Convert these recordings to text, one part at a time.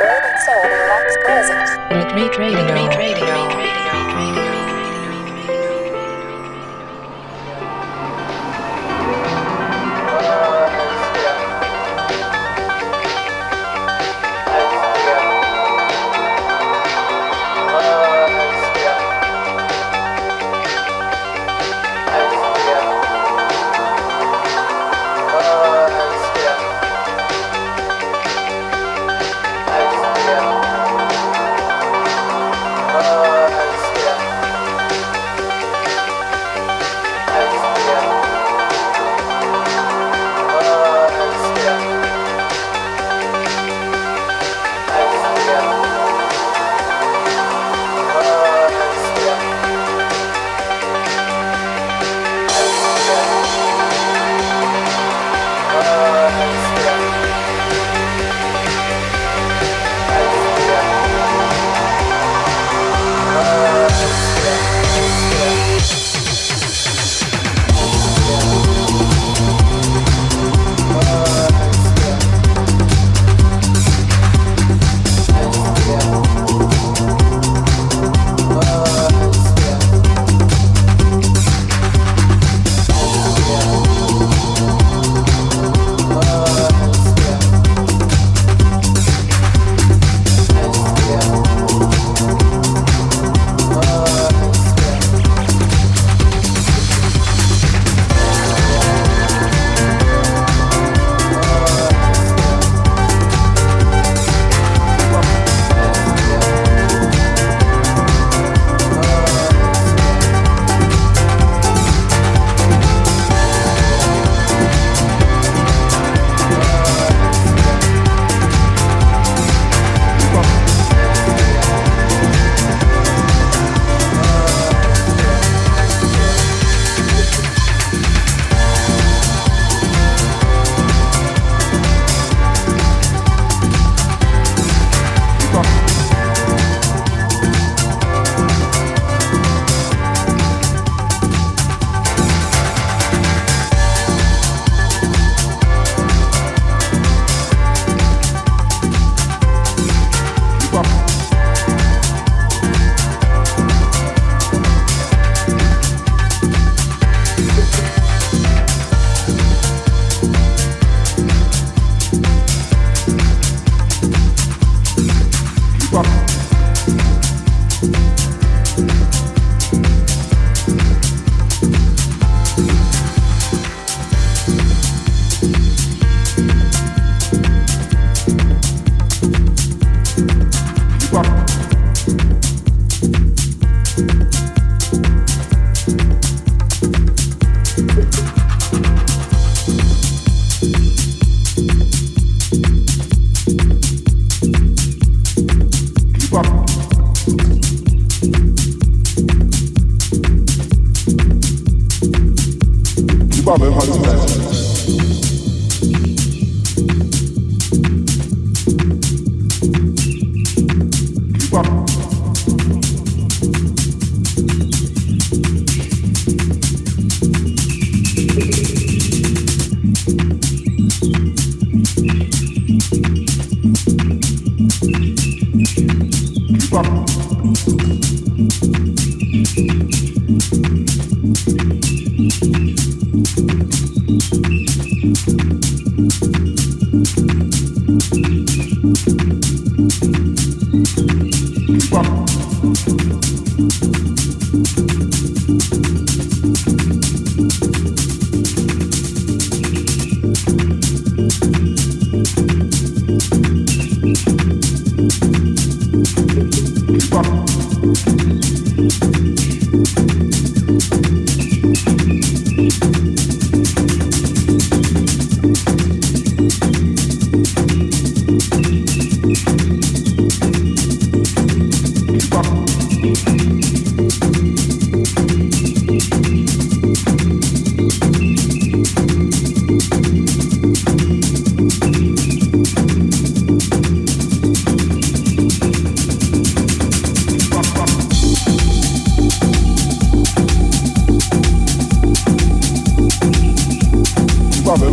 Urban Soul Rocks present. Retreat Radio. Retreat Radio.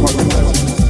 What you pleasure.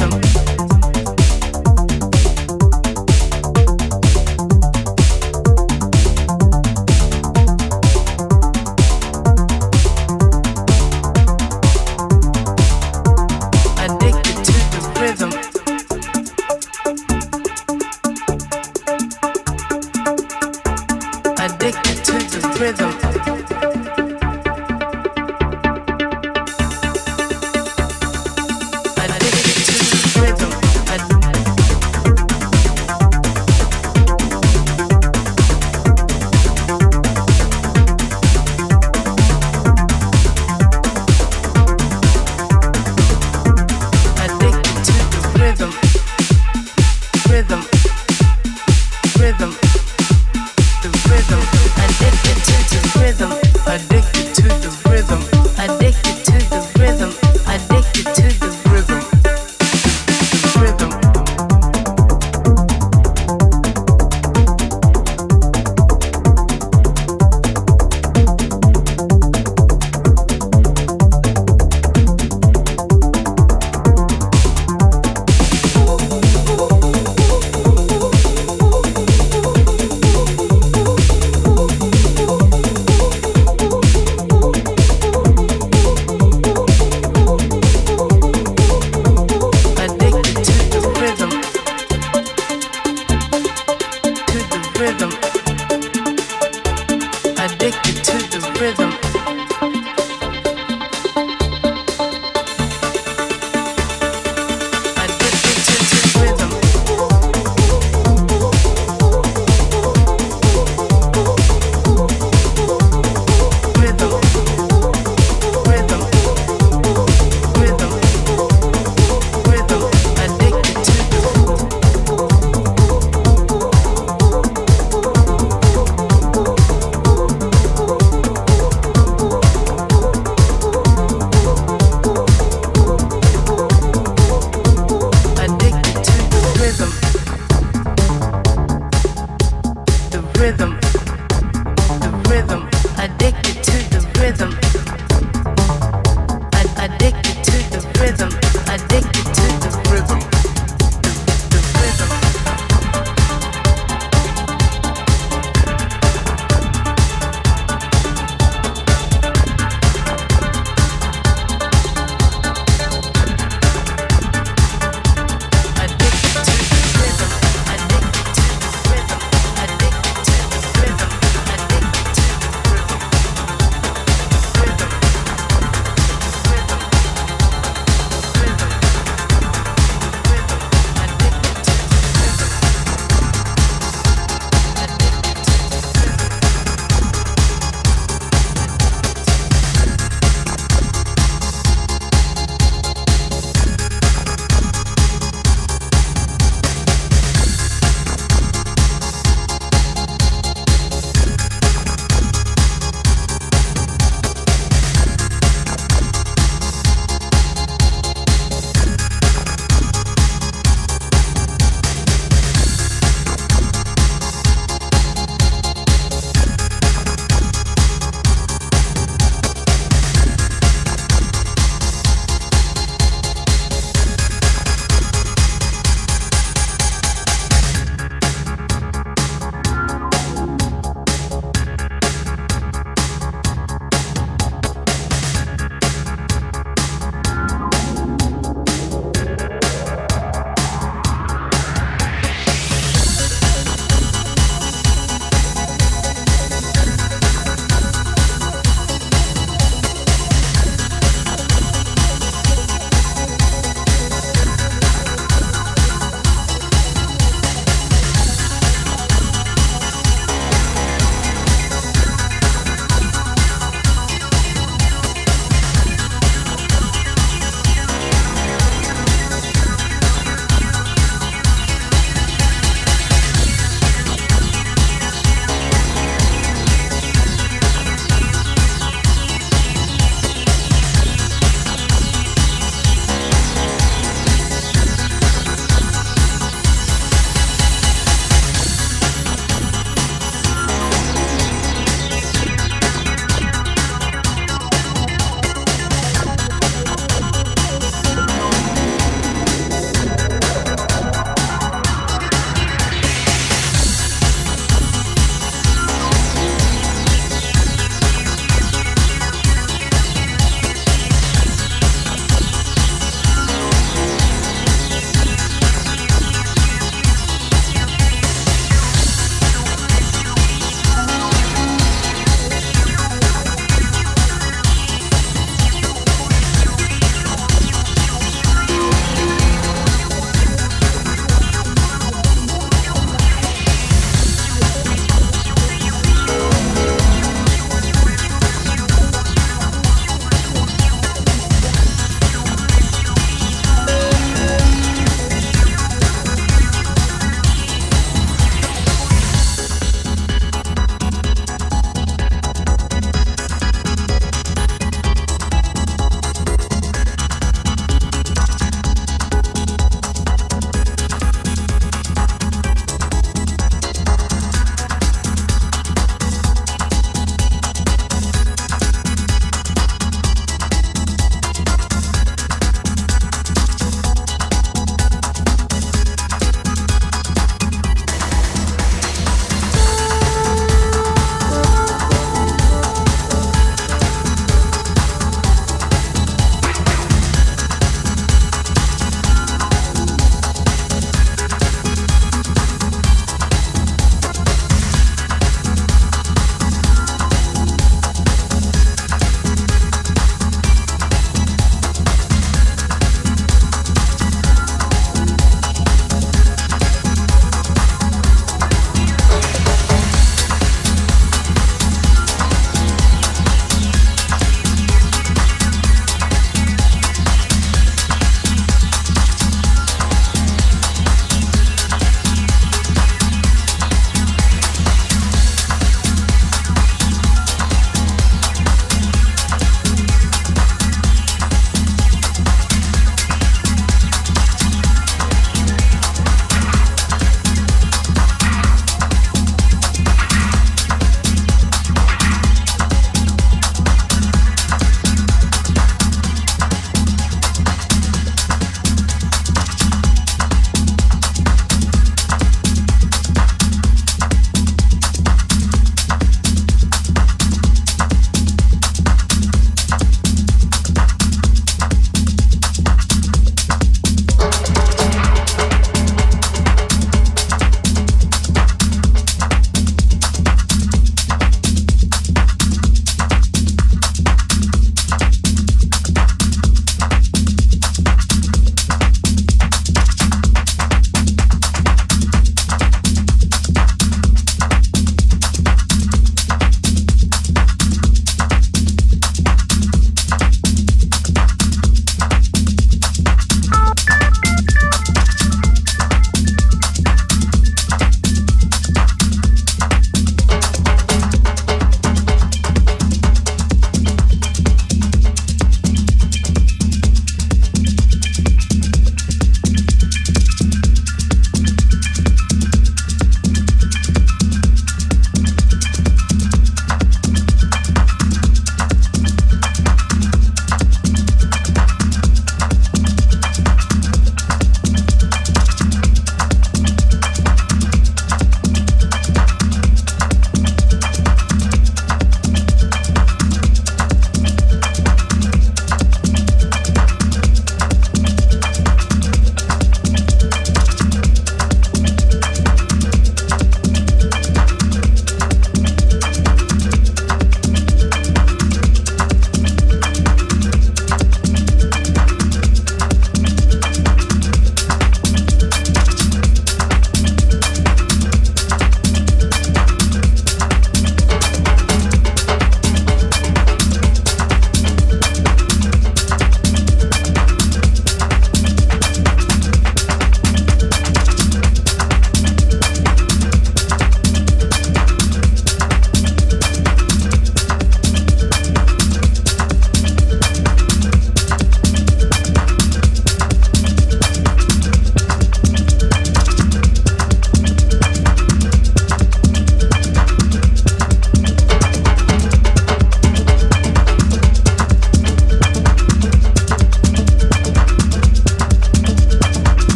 rhythm. addicted to.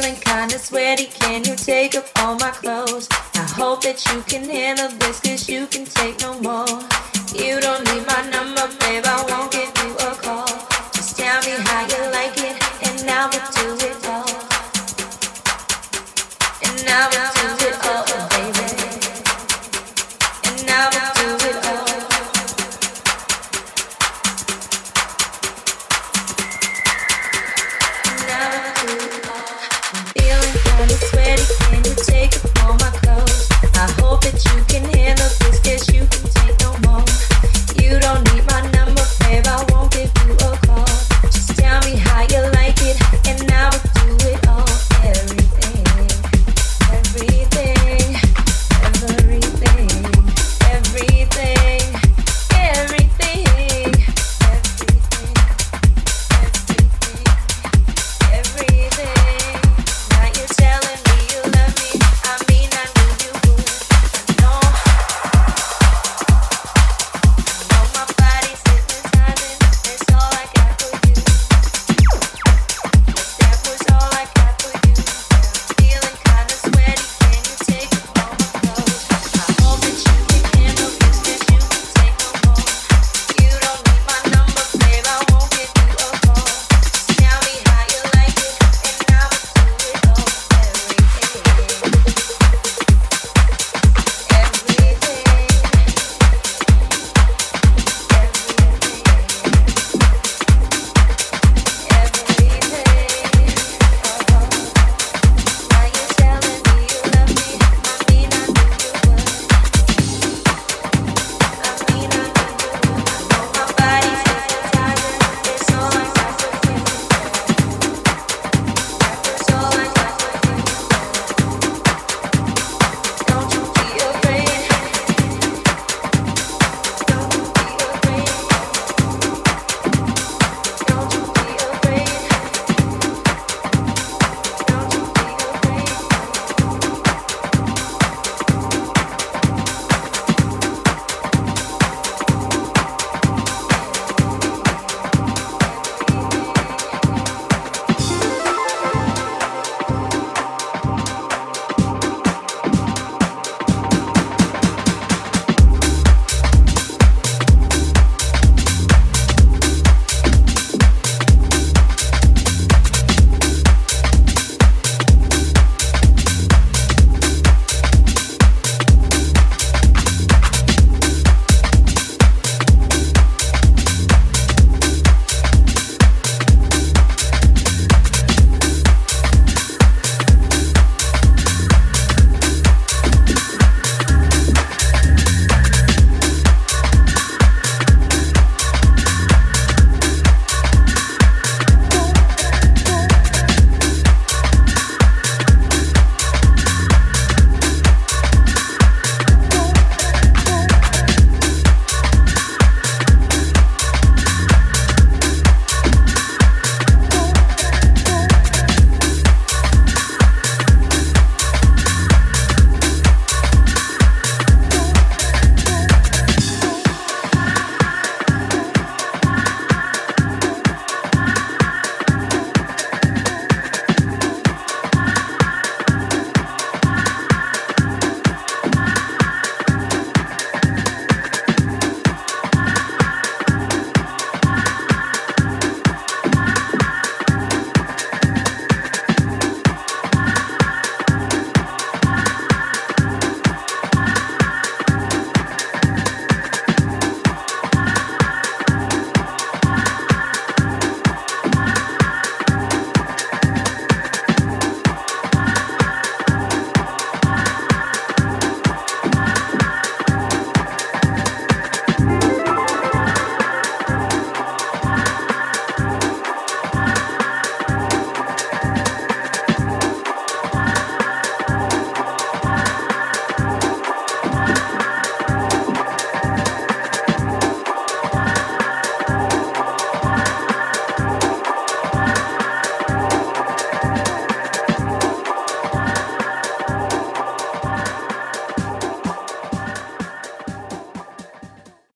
feeling kinda sweaty. Can you take off all my clothes? I hope that you can handle this, cause you can take no more. You don't need my number, babe. I won't give you a call.